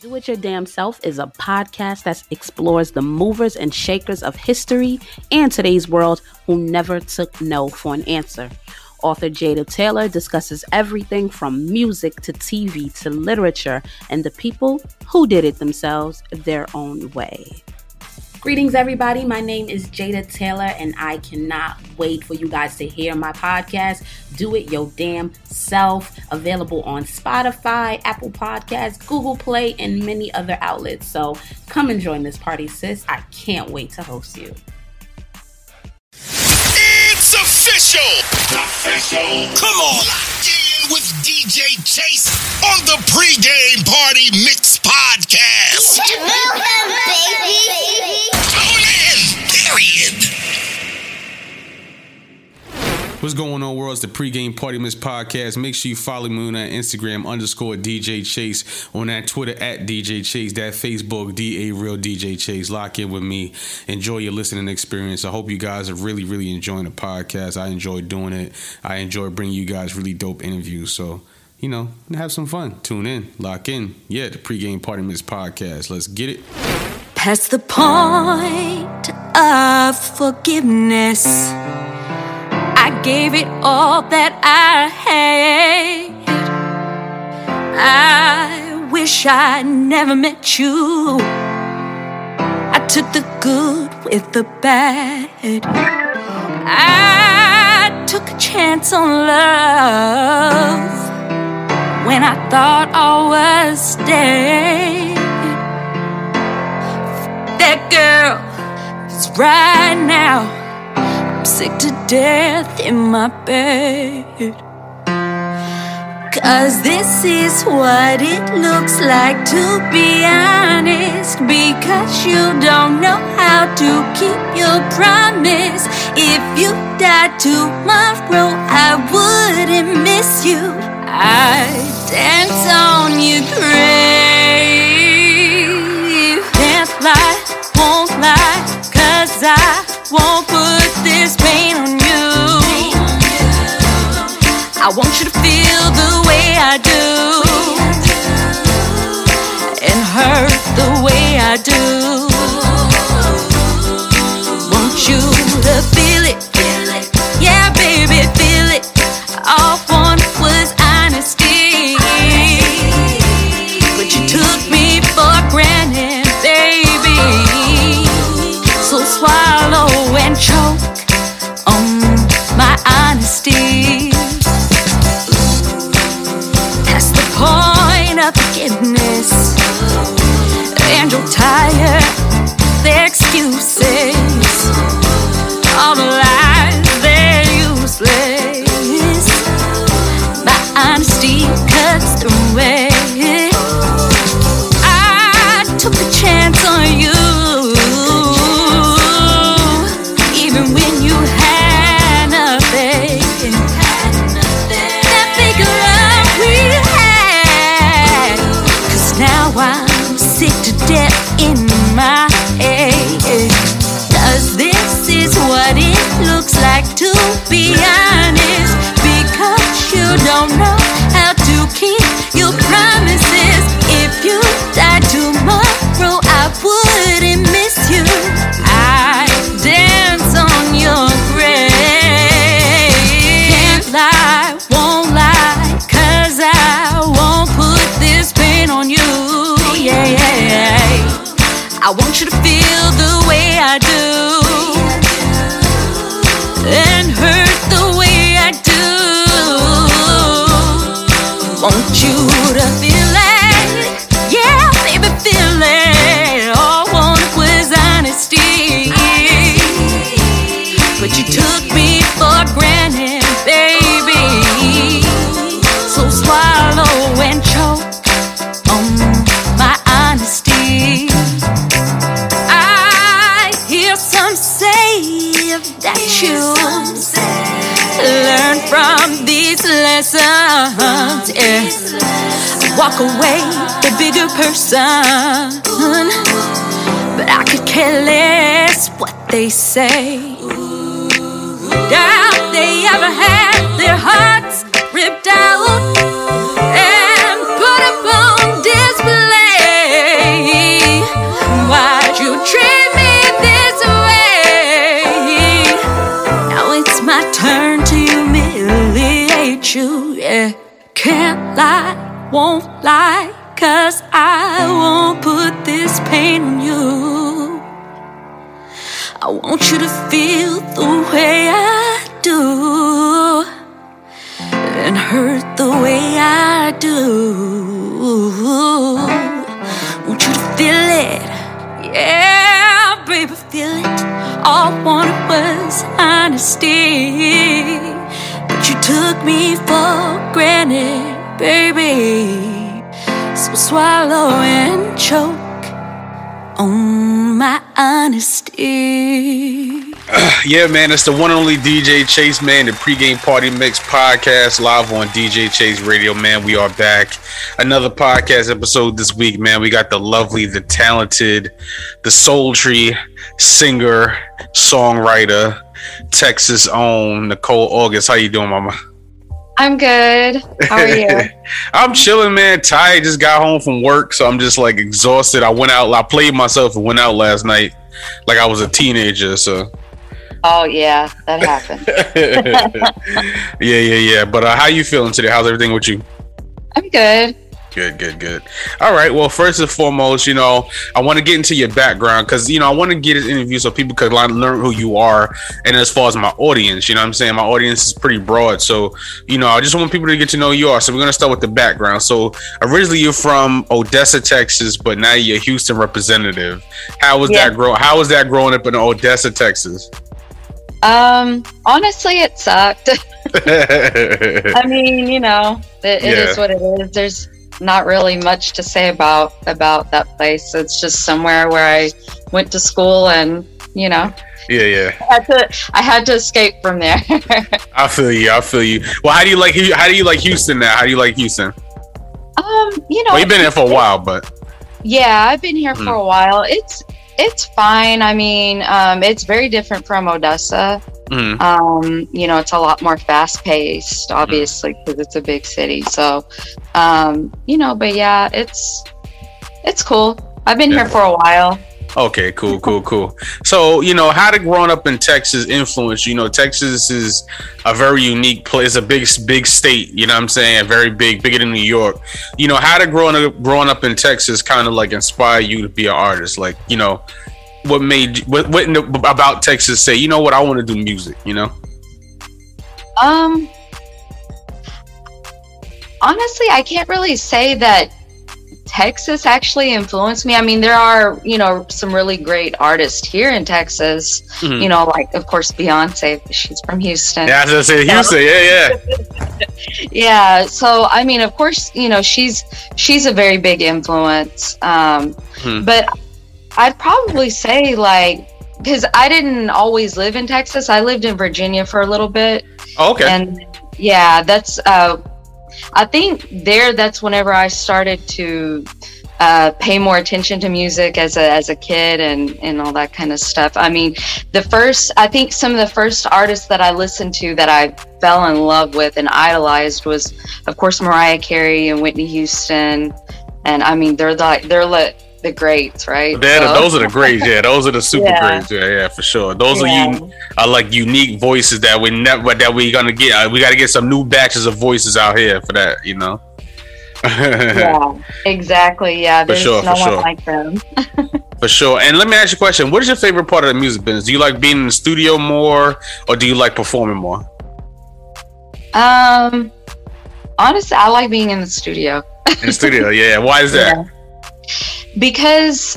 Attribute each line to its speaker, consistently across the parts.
Speaker 1: Do It Your Damn Self is a podcast that explores the movers and shakers of history and today's world who never took no for an answer. Author Jada Taylor discusses everything from music to TV to literature and the people who did it themselves their own way. Greetings, everybody. My name is Jada Taylor, and I cannot wait for you guys to hear my podcast, Do It Your Damn Self, available on Spotify, Apple Podcasts, Google Play, and many other outlets. So come and join this party, sis. I can't wait to host you.
Speaker 2: It's official! Official! Come on! Locked in with DJ Chase on the pregame party mix podcast.
Speaker 3: baby.
Speaker 4: What's going on, world? It's the pregame party mix podcast. Make sure you follow me on that Instagram underscore DJ Chase, on that Twitter at DJ Chase, that Facebook DA Real DJ Chase. Lock in with me. Enjoy your listening experience. I hope you guys are really, really enjoying the podcast. I enjoy doing it. I enjoy bringing you guys really dope interviews. So, you know, have some fun. Tune in, lock in. Yeah, the pregame party mix podcast. Let's get it.
Speaker 5: Past the point of forgiveness, gave it all that I had. I wish I never met you. I took the good with the bad. I took a chance on love when I thought all was dead that girl is right now. Sick to death in my bed. Cause this is what it looks like to be honest. Because you don't know how to keep your promise. If you died tomorrow, I wouldn't miss you. I'd dance on your grave. Can't lie, won't lie, cause I won't put this pain on you. I want you to feel the way I do, and hurt the way I do. Want you to feel it, point of forgiveness. Death in my head. I want you to feel the way I do walk away the bigger person. But I could care less what they say. Doubt they ever had their hearts ripped out and put up on display. Why'd you treat me this way? Now it's my turn to humiliate you. Yeah, can't lie won't lie, cause I won't put this pain on you. I want you to feel the way I do and hurt the way I do. Want you to feel it, yeah, baby, feel it. All I wanted was honesty, but you took me for granted, baby. So swallow and choke on my honesty.
Speaker 4: Yeah, man, it's the one and only DJ Chase, man, the pregame party mix podcast live on DJ Chase Radio, man. We are back. Another podcast episode this week, man. We got the lovely, the talented, the sultry singer, songwriter, Texas own Nicole August. How you doing, mama?
Speaker 3: I'm good. How are you?
Speaker 4: I'm chilling, man. Tired. Just got home from work, so I'm just like exhausted. I went out. I played myself and went out last night, like I was a teenager. So
Speaker 3: oh yeah, that happened.
Speaker 4: yeah, yeah, yeah. But uh, how you feeling today? How's everything with you?
Speaker 3: I'm good.
Speaker 4: Good, good, good. All right. Well, first and foremost, you know, I want to get into your background because you know I want to get this interview so people could learn, who you are, and as far as my audience, you know, what I'm saying my audience is pretty broad. So, you know, I just want people to get to know who you are. So we're gonna start with the background. So originally you're from Odessa, Texas, but now you're a Houston representative. How was
Speaker 3: Yeah.
Speaker 4: that grow? How was that growing up in Odessa, Texas?
Speaker 3: Um, honestly, it sucked. I mean, you know, it, it is
Speaker 4: Yeah.
Speaker 3: what it is. There's not really much to say about about that place. It's just somewhere where I went to school, and you know,
Speaker 4: yeah, yeah.
Speaker 3: I had to I had to escape from there.
Speaker 4: I feel you. I feel you. Well, how do you like? How do you like Houston now? How do you like Houston?
Speaker 3: um, you know,
Speaker 4: Well, you've been there for a while, but
Speaker 3: Yeah, I've been here
Speaker 4: Mm.
Speaker 3: for a while. It's it's fine. I mean, um, it's very different from Odessa.
Speaker 4: Mm,
Speaker 3: Um, you know, it's a lot more fast paced, obviously, because it's a big city. So, um, you know, but yeah, it's it's cool. I've been
Speaker 4: Yeah.
Speaker 3: here for a while.
Speaker 4: Okay, cool, cool, cool. So, you know, how did growing up in Texas influence you? You know, Texas is a very unique place, a big, big state. You know what I'm saying? Very big, bigger than New York. You know, how did growing up, growing up in Texas kind of like inspire you to be an artist? Like, you know, what made you, what, what in the, about Texas say, you know what, I want to do music, you know?
Speaker 3: Um, honestly, I can't really say that Texas actually influenced me. I mean, there are, you know, some really great artists here in Texas.
Speaker 4: Mhm.
Speaker 3: You know, like of course Beyonce, she's from Houston.
Speaker 4: Yeah, I just said Houston. Yeah, yeah.
Speaker 3: yeah so i mean of course you know she's she's a very big influence um
Speaker 4: Hmm.
Speaker 3: but i'd probably say like because i didn't always live in texas i lived in virginia for a little bit
Speaker 4: Oh, okay.
Speaker 3: and yeah that's uh i think there that's whenever i started to uh, pay more attention to music as a as a kid and and all that kind of stuff. I mean, the first I think some of the first artists that I listened to that I fell in love with and idolized was, of course, Mariah Carey and Whitney Houston, and I mean they're like they're the, the greats, right?
Speaker 4: They're
Speaker 3: So-
Speaker 4: those are the greats, yeah. Those are the super
Speaker 3: Yeah.
Speaker 4: greats, yeah, yeah, for sure. Those
Speaker 3: Yeah.
Speaker 4: are you are like unique voices that we never that we gonna get. Uh, we got to get some new batches of voices out here for that, you know.
Speaker 3: yeah, exactly. Yeah, there's
Speaker 4: sure,
Speaker 3: no
Speaker 4: for
Speaker 3: one
Speaker 4: sure.
Speaker 3: like them.
Speaker 4: for sure. And let me ask you a question: What is your favorite part of the music business? Do you like being in the studio more, or do you like performing more?
Speaker 3: Um, honestly, I like being in the studio.
Speaker 4: In the studio, yeah. Why is that?
Speaker 3: Because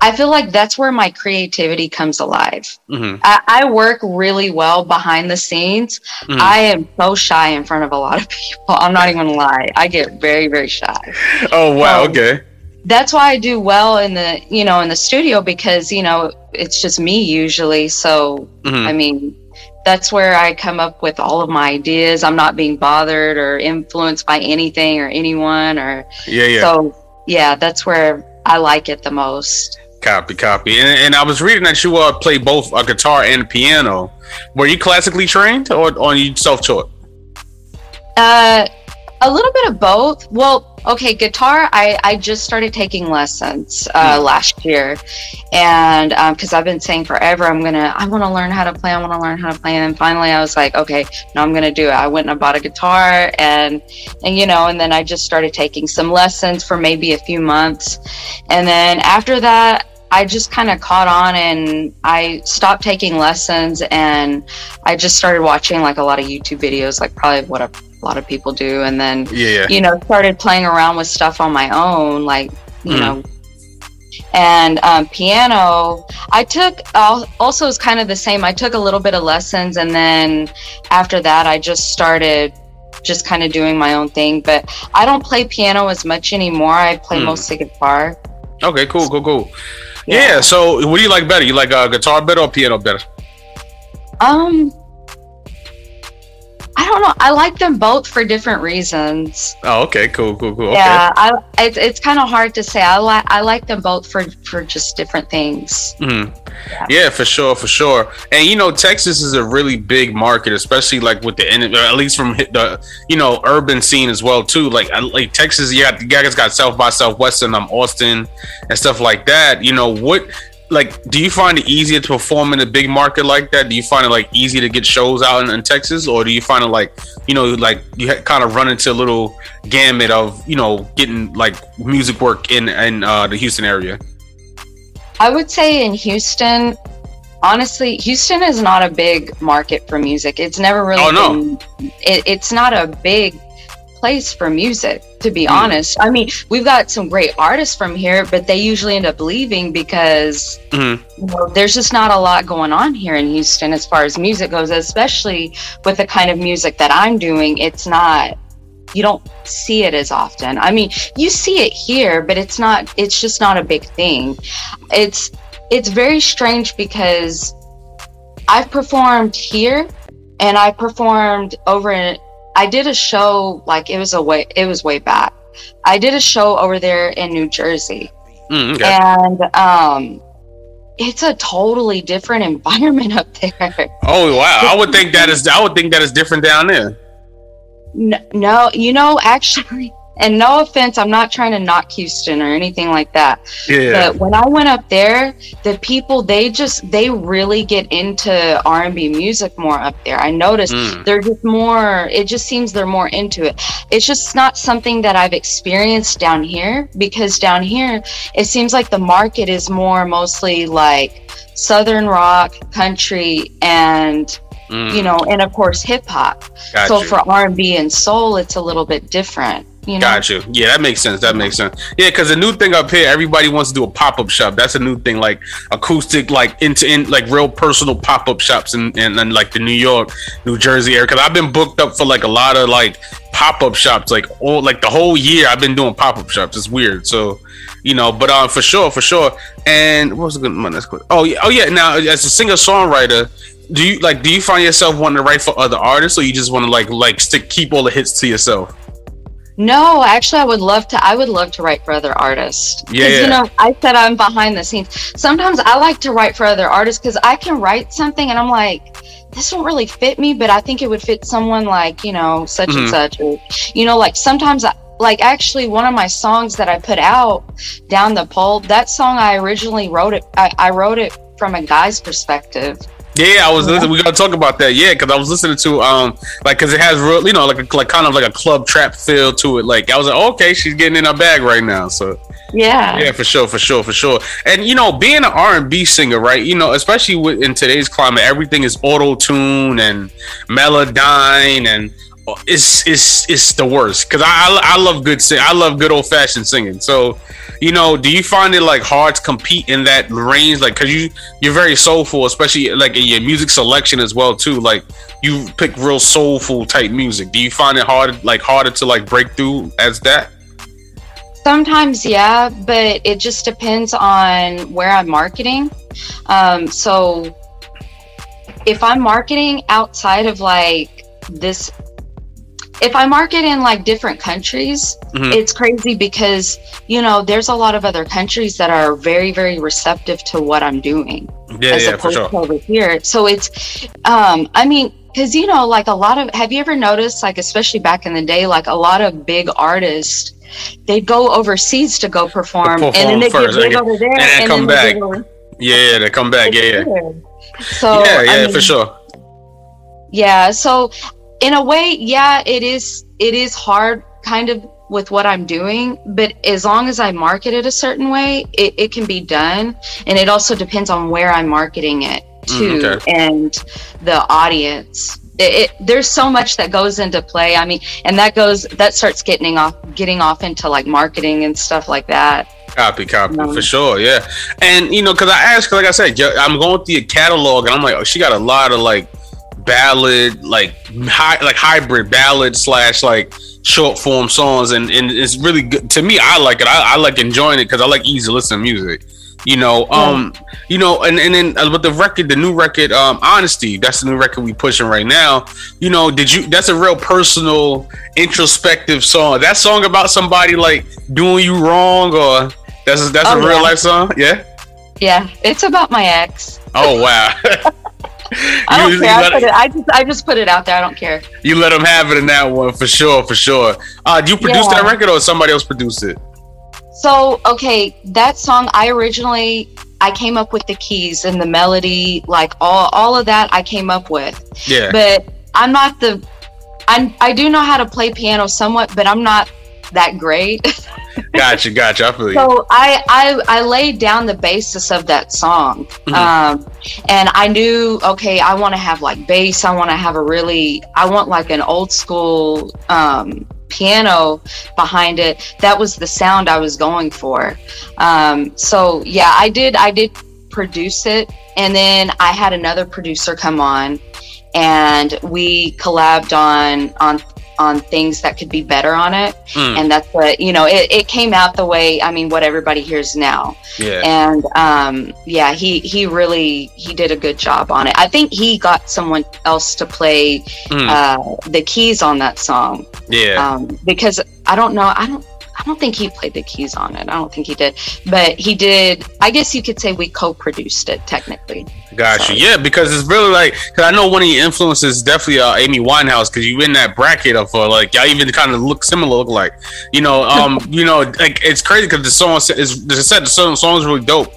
Speaker 3: I feel like that's where my creativity comes alive.
Speaker 4: hmm
Speaker 3: I, I work really well behind the scenes.
Speaker 4: Mhm.
Speaker 3: I am so shy in front of a lot of people. I'm not even gonna lie. I get very, very shy.
Speaker 4: Oh wow,
Speaker 3: Um,
Speaker 4: okay.
Speaker 3: That's why I do well in the you know in the studio because you know it's just me usually. So
Speaker 4: Mhm.
Speaker 3: I mean that's where I come up with all of my ideas. I'm not being bothered or influenced by anything or anyone or
Speaker 4: Yeah, yeah.
Speaker 3: so yeah, that's where I like it the most.
Speaker 4: Copy, copy. And, and I was reading that you uh, play both a guitar and piano. Were you classically trained or, or you self taught?
Speaker 3: Uh, a little bit of both. Well, okay, guitar. I I just started taking lessons uh,
Speaker 4: Hmm.
Speaker 3: last year, and because I've been saying forever, I'm gonna I want to learn how to play. I want to learn how to play, and then finally I was like, okay, no, I'm gonna do it. I went and I bought a guitar, and and you know, and then I just started taking some lessons for maybe a few months, and then after that. I just kind of caught on and I stopped taking lessons and I just started watching like a lot of YouTube videos, like probably what a lot of people do. And then
Speaker 4: Yeah,
Speaker 3: you know, started playing around with stuff on my own, like, you
Speaker 4: Mm.
Speaker 3: know. And um, piano, I took al- also is kind of the same. I took a little bit of lessons, and then after that, I just started just kind of doing my own thing. But I don't play piano as much anymore. I play
Speaker 4: Mm.
Speaker 3: mostly guitar.
Speaker 4: Okay, cool, cool, cool. Yeah. So, what do you like better? You like uh, guitar better or piano better?
Speaker 3: Um, I don't know. I like them both for different reasons.
Speaker 4: Oh, okay, cool, cool, cool. Okay.
Speaker 3: Yeah, I, it's it's kind of hard to say. I like I like them both for for just different things.
Speaker 4: Mhm. Yeah, for sure, for sure. And you know, Texas is a really big market, especially like with the at least from the you know urban scene as well too. Like I- like Texas, you got you guys got South by Southwest and um, Austin and stuff like that. You know what? Like, do you find it easier to perform in a big market like that? Do you find it like easy to get shows out in, in Texas, or do you find it like you know like you ha- kind of run into a little gamut of you know getting like music work in in uh, the Houston area?
Speaker 3: I would say in Houston, honestly, Houston is not a big market for music. It's never really.
Speaker 4: Oh, no.
Speaker 3: been- it, it's not a big place for music, to be
Speaker 4: Mm.
Speaker 3: honest. I mean, we've got some great artists from here, but they usually end up leaving because
Speaker 4: Mhm.
Speaker 3: you know, there's just not a lot going on here in Houston as far as music goes, especially with the kind of music that I'm doing. It's not. You don't see it as often. I mean, you see it here, but it's not. It's just not a big thing. It's it's very strange because I've performed here, and I performed over in. I did a show like it was a way. It was way back. I did a show over there in New Jersey,
Speaker 4: Mm, okay.
Speaker 3: and um, it's a totally different environment up there.
Speaker 4: Oh wow! I would think that is. I would think that is different down there.
Speaker 3: No, no, you know, actually, and no offense, I'm not trying to knock Houston or anything like that.
Speaker 4: Yeah.
Speaker 3: But when I went up there, the people they just they really get into R&B music more up there. I noticed
Speaker 4: Mm.
Speaker 3: they're just more. It just seems they're more into it. It's just not something that I've experienced down here because down here it seems like the market is more mostly like southern rock, country, and
Speaker 4: Mm.
Speaker 3: you know, and of course hip hop. So for R and B and soul, it's a little bit different. You know,
Speaker 4: Got you. Yeah, that makes sense. That makes sense. Yeah, because the new thing up here, everybody wants to do a pop up shop. That's a new thing, like acoustic, like into in like real personal pop up shops in, in, like the New York, New Jersey area. Because I've been booked up for like a lot of like pop up shops, like all like the whole year. I've been doing pop up shops. It's weird. So you know, but um, for sure, for sure. And what was the good my next question? Oh yeah, oh yeah. Now as a singer songwriter. Do you like? Do you find yourself wanting to write for other artists, or you just want to like like stick keep all the hits to yourself?
Speaker 3: No, actually, I would love to. I would love to write for other artists.
Speaker 4: Yeah, yeah.
Speaker 3: You know, I said I'm behind the scenes. Sometimes I like to write for other artists because I can write something and I'm like, this won't really fit me, but I think it would fit someone like you know such
Speaker 4: Mhm.
Speaker 3: and such. Or, you know, like sometimes. I, like actually one of my songs that I put out down the pole that song I originally wrote it I, I wrote it from a guy's perspective
Speaker 4: Yeah, I was listening. We gotta talk about that. Yeah, because I was listening to um, like, because it has real, you know, like a, like kind of like a club trap feel to it. Like I was like, okay, she's getting in her bag right now. So
Speaker 3: yeah
Speaker 4: yeah, for sure, for sure, for sure. And you know, being an R and B singer, right? You know, especially with, in today's climate, everything is auto tune and melodyne, and it's it's it's the worst. Because I, I I love good sing. I love good old fashioned singing. So. You know, do you find it like hard to compete in that range? Like, cause you you're very soulful, especially like in your music selection as well too. Like, you pick real soulful type music. Do you find it hard, like harder to like break through as that?
Speaker 3: Sometimes, yeah, but it just depends on where I'm marketing. Um, so if I'm marketing outside of like this, if I market in like different countries,
Speaker 4: Mhm.
Speaker 3: it's crazy because, you know, there's a lot of other countries that are very, very receptive to what I'm doing
Speaker 4: Yeah,
Speaker 3: as
Speaker 4: yeah, for
Speaker 3: opposed
Speaker 4: sure.
Speaker 3: to over here. So it's, um, I mean, because you know like a lot of have you ever noticed like especially back in the day like a lot of big artists they'd go overseas to go perform,
Speaker 4: perform
Speaker 3: and then they
Speaker 4: first,
Speaker 3: get big over there
Speaker 4: and then come
Speaker 3: they
Speaker 4: back.
Speaker 3: over-
Speaker 4: Yeah, they come back. Yeah, yeah,
Speaker 3: so
Speaker 4: yeah,
Speaker 3: I
Speaker 4: yeah,
Speaker 3: mean,
Speaker 4: for sure.
Speaker 3: yeah so in a way yeah it is it is hard kind of with what i'm doing but as long as i market it a certain way it, it can be done and it also depends on where i'm marketing it to
Speaker 4: Mm, okay.
Speaker 3: and the audience it, it, there's so much that goes into play i mean and that goes that starts getting off getting off into like marketing and stuff like that
Speaker 4: Copy, copy, for sure, yeah. And you know, because I asked, like I said, I'm going through your catalog, and I'm like, oh, she got a lot of like ballad, like high, like hybrid ballad slash like short form songs, and and it's really good to me. I like it. I, I like enjoying it because I like easy listening music. You know, um, you know, and and then uh, with the record, the new record, um, honesty. That's the new record we pushing right now. You know, did you? That's a real personal, introspective song. That song about somebody like doing you wrong, or that's that's
Speaker 3: Oh,
Speaker 4: a real
Speaker 3: yeah.
Speaker 4: life song. Yeah.
Speaker 3: yeah it's about my ex
Speaker 4: Oh wow.
Speaker 3: i don't care I, it, I just i just put it out there i don't care
Speaker 4: you let them have it in that one for sure, for sure. Uh, do you produce
Speaker 3: Yeah.
Speaker 4: that record or somebody else produced it?
Speaker 3: So, okay, that song I originally I came up with the keys and the melody, like all all of that I came up with.
Speaker 4: Yeah.
Speaker 3: But I'm not the I I do know how to play piano somewhat, but I'm not that great.
Speaker 4: gotcha, gotcha. I feel you.
Speaker 3: so I I I laid down the basis of that song.
Speaker 4: Mhm.
Speaker 3: Um and I knew okay, I want to have like bass, I want to have a really I want like an old school um piano behind it that was the sound i was going for um so yeah i did i did produce it and then i had another producer come on and we collabed on on on things that could be better on it.
Speaker 4: Mm,
Speaker 3: and that's what you know it, it came out the way i mean what everybody hears now.
Speaker 4: Yeah.
Speaker 3: and um yeah he he really he did a good job on it. I think he got someone else to play
Speaker 4: Mm,
Speaker 3: uh the keys on that song.
Speaker 4: Yeah.
Speaker 3: um because i don't know i don't i don't think he played the keys on it i don't think he did but he did i guess you could say we co-produced it technically
Speaker 4: Gotcha.
Speaker 3: Sorry.
Speaker 4: Yeah, because it's really like because I know one of your influences is definitely uh, Amy Winehouse because you in that bracket of uh, like y'all even kind of look similar, look like you know, um, you know, like it's crazy because the song is I said the song song is really dope.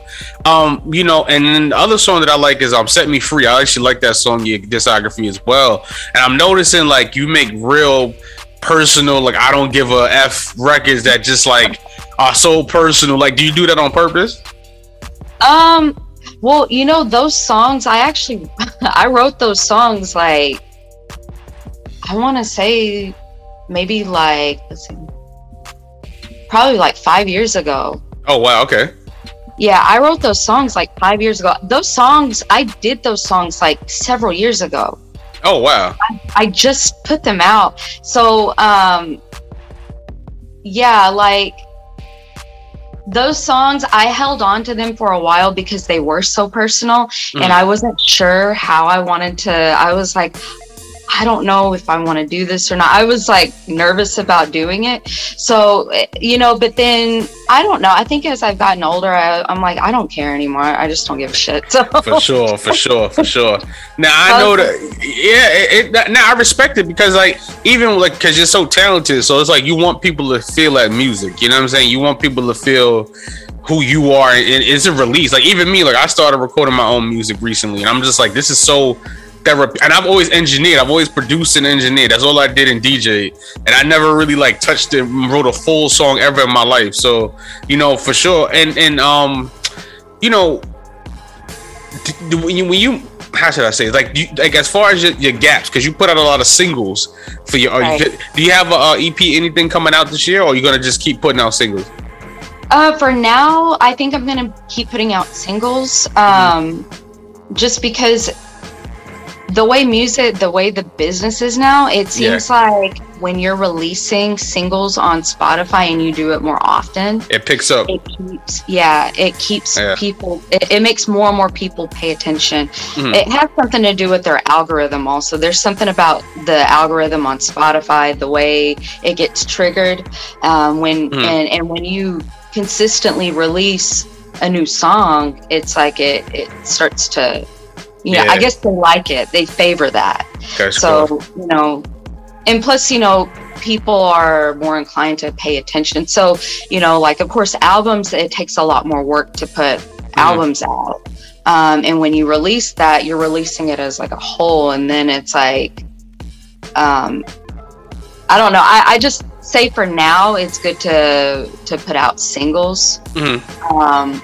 Speaker 4: Um, you know, and then the other song that I like is um "Set Me Free." I actually like that song, your discography as well. And I'm noticing like you make real personal, like I don't give a f records that just like are so personal. Like, do you do that on purpose?
Speaker 3: um well you know those songs i actually i wrote those songs like i want to say maybe like let's see probably like five years ago
Speaker 4: Oh wow, okay.
Speaker 3: Yeah, I wrote those songs like five years ago. Those songs, I did those songs like several years ago.
Speaker 4: Oh wow.
Speaker 3: I just put them out. So, um, yeah, like those songs, I held on to them for a while because they were so personal
Speaker 4: Mm-hmm.
Speaker 3: and I wasn't sure how I wanted to. I was like, I don't know if I want to do this or not. I was like nervous about doing it. So, eh, you know, but then I don't know. I think as I've gotten older, I, I'm like, I don't care anymore. I just don't give a shit. So,
Speaker 4: for sure, for sure, for sure. Now I know that. Yeah, it, it, now I respect it because like even like because you're so talented, so it's like you want people to feel that music. You know what I'm saying? You want people to feel who you are, and it's a release. Like even me, like I started recording my own music recently, and I'm just like, this is so. That and I've always engineered. I've always produced and engineered. That's all I did in DJ, and I never really like touched it, and wrote a full song ever in my life. So you know for sure, and and um, you know, when you, when you how should I say it? like you, like as far as your, your gaps because you put out a lot of singles for your are you- do you have a, uh EP anything coming out this year or are you gonna just keep putting out singles
Speaker 3: uh, for now, I think I'm going to keep putting out singles um, just because the way music, the way the business is now, it seems like when you're releasing singles on Spotify and you do it more often,
Speaker 4: it picks up
Speaker 3: it keeps yeah it keeps
Speaker 4: Yeah.
Speaker 3: people it, it makes more and more people pay attention
Speaker 4: Mhm.
Speaker 3: it has something to do with their algorithm also there's something about the algorithm on spotify the way it gets triggered um, when
Speaker 4: Mhm.
Speaker 3: and, and when you consistently release a new song it's like it it starts to You know,
Speaker 4: Yeah.
Speaker 3: I guess they like it. They favor that. So
Speaker 4: cool.
Speaker 3: you know and plus you know people are more inclined to pay attention so you know like of course albums it takes a lot more work to put albums out um, and when you release that you're releasing it as like a whole and then it's like um, i don't know I, I just say for now it's good to to put out singles
Speaker 4: Mhm.
Speaker 3: um,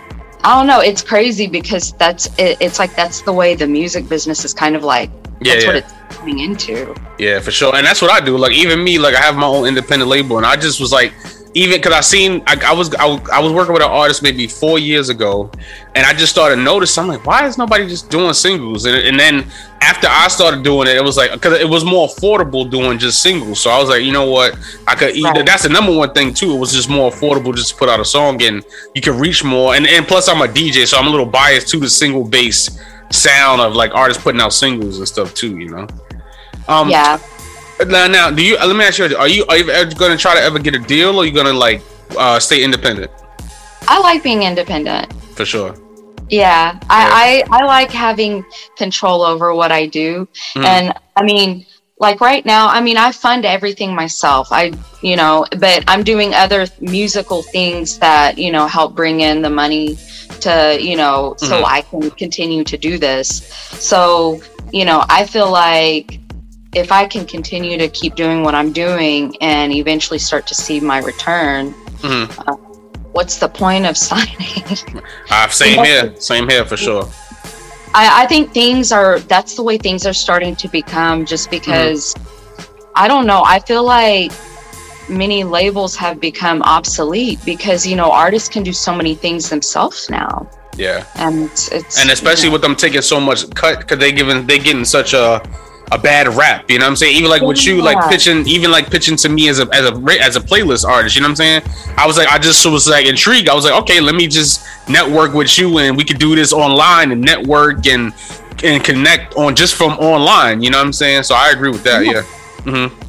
Speaker 3: I don't know. It's crazy because that's it, it's like that's the way the music business is kind of like
Speaker 4: Yeah,
Speaker 3: that's what
Speaker 4: yeah.
Speaker 3: it's coming into.
Speaker 4: Yeah, for sure. And that's what I do. Like even me, like I have my own independent label, and I just was like, even because I seen, I, I was, I, was- I was working with an artist maybe four years ago, and I just started noticing. I'm like, why is nobody just doing singles? And, and then after I started doing it, it was like because it was more affordable doing just singles. So I was like, you know what? I could. Either,
Speaker 3: Right.
Speaker 4: That's the number one thing too. It was just more affordable just to put out a song, and you can reach more. And and plus, I'm a DJ, so I'm a little biased to the single bass sound of like artists putting out singles and stuff too. You know. Um,
Speaker 3: yeah.
Speaker 4: Now, now, do you? Let me ask you: Are you are you ever going to try to ever get a deal, or are you going to like uh, stay independent
Speaker 3: I like being independent.
Speaker 4: for sure?
Speaker 3: Yeah, I, I I like having control over what I do,
Speaker 4: Mhm.
Speaker 3: and I mean, like right now, I mean, I fund everything myself. I, you know, but I'm doing other musical things that you know help bring in the money to you know so
Speaker 4: Mhm.
Speaker 3: I can continue to do this. So you know, I feel like if I can continue to keep doing what I'm doing and eventually start to see my return,
Speaker 4: Mhm.
Speaker 3: what's the point of signing?
Speaker 4: Uh, same here, same here for sure.
Speaker 3: I, I think things are that's the way things are starting to become just because I don't know. I feel like many labels have become obsolete because you know artists can do so many things themselves now.
Speaker 4: Yeah,
Speaker 3: And it's, it's
Speaker 4: and especially with them taking so much cut because they giving they getting such a a bad rap. You know what I'm saying? Even like with you, like pitching, even like pitching to me as a as a as a playlist artist. You know what I'm saying? I was like, I just was like intrigued. I was like, okay, let me just network with you, and we could do this online and network and and connect on just from online. You know what I'm saying? So I agree with that. Yeah. mm-hmm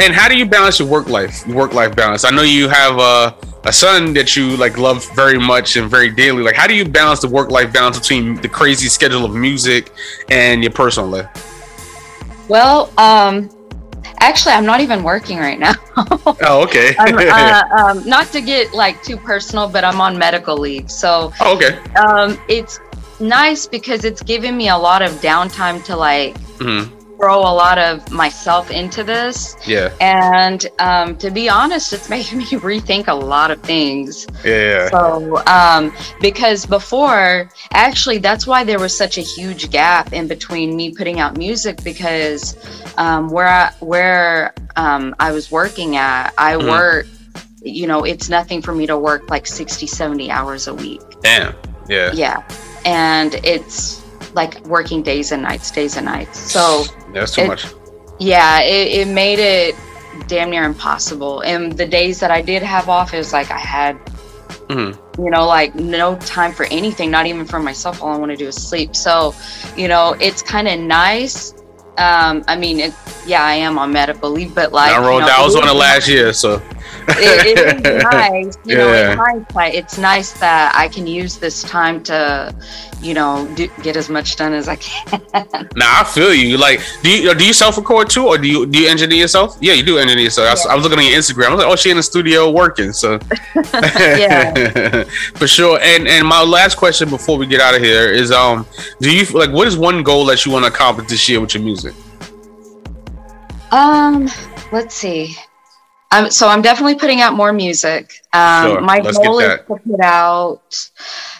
Speaker 4: And how do you balance your work life, work life balance? I know you have a a son that you like love very much and very daily. Like, how do you balance the work life balance between the crazy schedule of music and your personal life?
Speaker 3: Well, um actually I'm not even working right now.
Speaker 4: Oh, okay.
Speaker 3: I'm, uh, um, not to get like too personal, but I'm on medical leave. So
Speaker 4: oh, okay.
Speaker 3: um it's nice because it's giving me a lot of downtime to like
Speaker 4: hmm
Speaker 3: throw a lot of myself into this
Speaker 4: Yeah.
Speaker 3: and um, to be honest it's making me rethink a lot of things
Speaker 4: Yeah.
Speaker 3: so um, because before actually that's why there was such a huge gap in between me putting out music because um, where I, where um, I was working at I
Speaker 4: Mhm.
Speaker 3: work you know it's nothing for me to work like 60 70 hours a week
Speaker 4: Damn. Yeah.
Speaker 3: yeah and it's like working days and nights days and nights. So
Speaker 4: That's too
Speaker 3: It-
Speaker 4: much.
Speaker 3: yeah it, it made it damn near impossible. And the days that i did have off it was like i had
Speaker 4: hmm
Speaker 3: you know like no time for anything not even for myself. All i want to do is sleep. So you know it's kind of nice. Um i mean it, yeah i am on medical leave but like
Speaker 4: I
Speaker 3: you know,
Speaker 4: I was on it last year, so.
Speaker 3: It, it is nice you know
Speaker 4: Yeah.
Speaker 3: in hindsight it's nice that i can use this time to you know do, get as much done as i can
Speaker 4: Nah, I feel you. Like, do you do you self record too, or do you do you engineer yourself? Yeah, you do engineer yourself. I was- I, was looking at your Instagram. I was like, oh, she in the studio working. So,
Speaker 3: Yeah.
Speaker 4: for sure. And and my last question before we get out of here is, um, do you like what is one goal that you want to accomplish this year with your music?
Speaker 3: Um, let's see. Um, so I'm definitely putting out more music. Um,
Speaker 4: Sure,
Speaker 3: my
Speaker 4: let's
Speaker 3: goal is to put out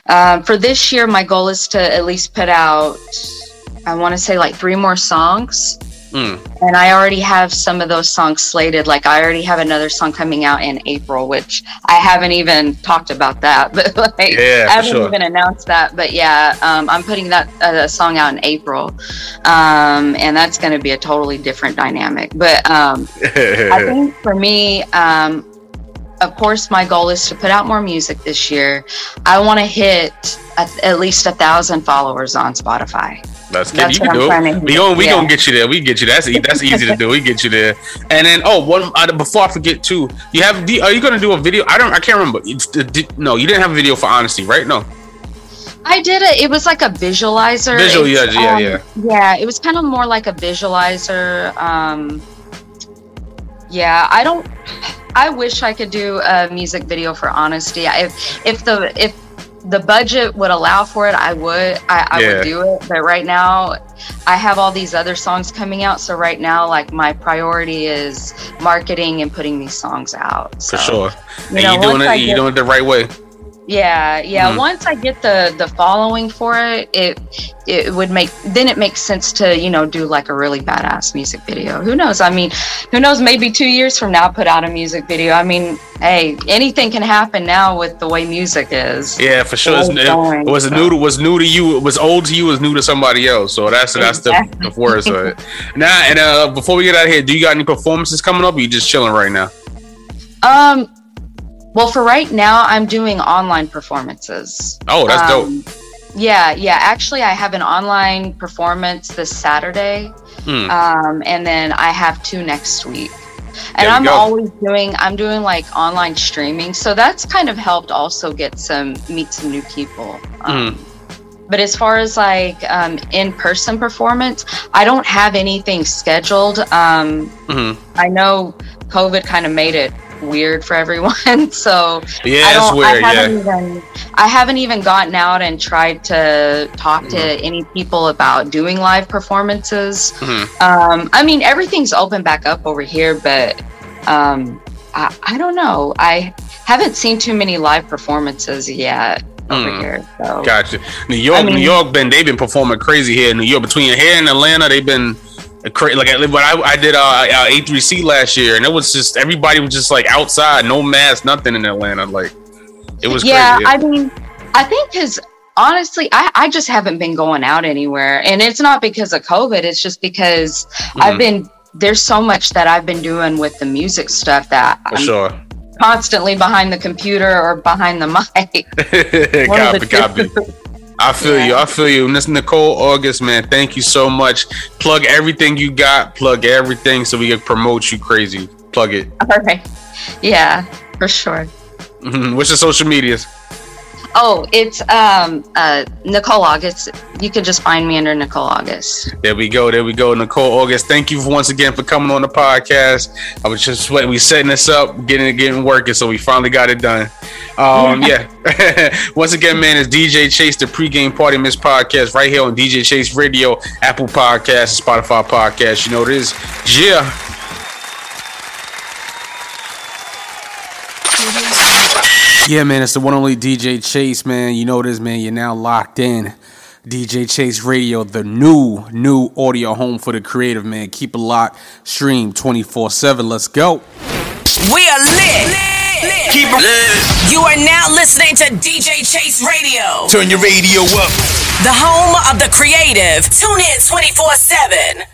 Speaker 3: um, for this year. My goal is to at least put out. I want to say like three more songs,
Speaker 4: Mm,
Speaker 3: and I already have some of those songs slated. Like I already have another song coming out in April, which I haven't even talked about that, but like
Speaker 4: Yeah,
Speaker 3: I haven't
Speaker 4: sure.
Speaker 3: even announced that. But yeah, um, I'm putting that uh, song out in April, um, and that's going to be a totally different dynamic. But um, I think for me, um, of course, my goal is to put out more music this year. I want to hit at, at least a thousand followers on Spotify.
Speaker 4: That's good.
Speaker 3: That's
Speaker 4: You
Speaker 3: what
Speaker 4: can
Speaker 3: I'm
Speaker 4: do it.
Speaker 3: to
Speaker 4: We
Speaker 3: hit.
Speaker 4: gonna we
Speaker 3: Yeah.
Speaker 4: gonna get you there. We get you. That's that's easy to do. We get you there. And then oh, one uh, before I forget too, you have. do- Are you gonna do a video? I don't. I can't remember. It's- did- No, you didn't have a video for honesty, right? No.
Speaker 3: I did it. It was like a visualizer.
Speaker 4: Visual, yeah, yeah,
Speaker 3: um,
Speaker 4: yeah.
Speaker 3: Yeah, it was kind of more like a visualizer. Um, yeah, I don't. I wish I could do a music video for Honesty. If if the if the budget would allow for it, I would. I, I
Speaker 4: Yeah.
Speaker 3: would do it. But right now, I have all these other songs coming out. So right now, like my priority is marketing and putting these songs out. So,
Speaker 4: For sure.
Speaker 3: you
Speaker 4: and
Speaker 3: know,
Speaker 4: you doing it
Speaker 3: I
Speaker 4: you
Speaker 3: get-
Speaker 4: doing it the right way.
Speaker 3: Yeah, yeah.
Speaker 4: Mhm.
Speaker 3: Once I get the the following for it, it it would make then it makes sense to you know do like a really badass music video. Who knows? I mean, who knows? Maybe two years from now, put out a music video. I mean, hey, anything can happen now with the way music is.
Speaker 4: Yeah, for sure. It's, it,
Speaker 3: going,
Speaker 4: was
Speaker 3: so.
Speaker 4: new to was new to you. It was old to you. Was new to somebody else. So that's that's the,
Speaker 3: Exactly.
Speaker 4: the worst of it. Now and uh, before we get out of here, do you got any performances coming up? Or you just chilling right now?
Speaker 3: Um. Well, for right now, I'm doing online performances.
Speaker 4: Oh, that's dope.
Speaker 3: Um, Yeah, yeah. Actually, I have an online performance this Saturday,
Speaker 4: Hmm.
Speaker 3: um, and then I have two next week. And I'm
Speaker 4: go.
Speaker 3: always doing, I'm doing like online streaming, so that's kind of helped also get some meet some new people. Um,
Speaker 4: Hmm.
Speaker 3: But as far as like um, in-person performance, I don't have anything scheduled. Um,
Speaker 4: hmm
Speaker 3: I know COVID kind of made it weird for everyone, so
Speaker 4: Yeah,
Speaker 3: I don't.
Speaker 4: weird.
Speaker 3: I
Speaker 4: Yeah.
Speaker 3: haven't even. I haven't even gotten out and tried to talk to
Speaker 4: Mm-hmm.
Speaker 3: any people about doing live performances.
Speaker 4: Mhm.
Speaker 3: Um, I mean, everything's open back up over here, but um, I, I don't know. I haven't seen too many live performances yet over
Speaker 4: Mm.
Speaker 3: here. So
Speaker 4: Gotcha. New York,
Speaker 3: I mean-
Speaker 4: New York, been they've been performing crazy here in New York. Between here and Atlanta, they've been crazy. Like I, but I, I did uh, uh A3C last year, and it was just everybody was just like outside, no mask, nothing in Atlanta. Like it was
Speaker 3: yeah,
Speaker 4: crazy.
Speaker 3: I mean, I think because honestly, I, I just haven't been going out anywhere. And it's not because of COVID, it's just because I've
Speaker 4: Mhm.
Speaker 3: been, there's so much that I've been doing with the music stuff that
Speaker 4: for
Speaker 3: I'm
Speaker 4: sure.
Speaker 3: constantly behind the computer or behind the mic.
Speaker 4: Copy, copy. I feel you. I feel you. Miss Nicole August, man. Thank you so much. Plug everything you got. Plug everything so we can promote you crazy. Plug it.
Speaker 3: All right. Yeah, for sure.
Speaker 4: What's your social medias?
Speaker 3: Oh, it's um uh Nicole August. You can just find me under Nicole August.
Speaker 4: There we go. There we go. Nicole August. Thank you once again for coming on the podcast. I was just sweating. We setting this up, getting it, getting working, so we finally got it done. Um, yeah. once again, man, it's DJ Chase, the pregame party mix podcast, right here on DJ Chase Radio, Apple Podcasts, Spotify Podcast. You know it is. Yeah. Yeah, man, it's the one only DJ Chase, man. You know this, man. You're now locked in. DJ Chase Radio, the new, new audio home for the creative, man. Keep it locked. Stream 24 7. Let's go.
Speaker 6: We are lit. Keep it lit. You are now listening to DJ Chase Radio,
Speaker 2: Turn your radio up.
Speaker 6: the home of the creative. Tune in 24 7.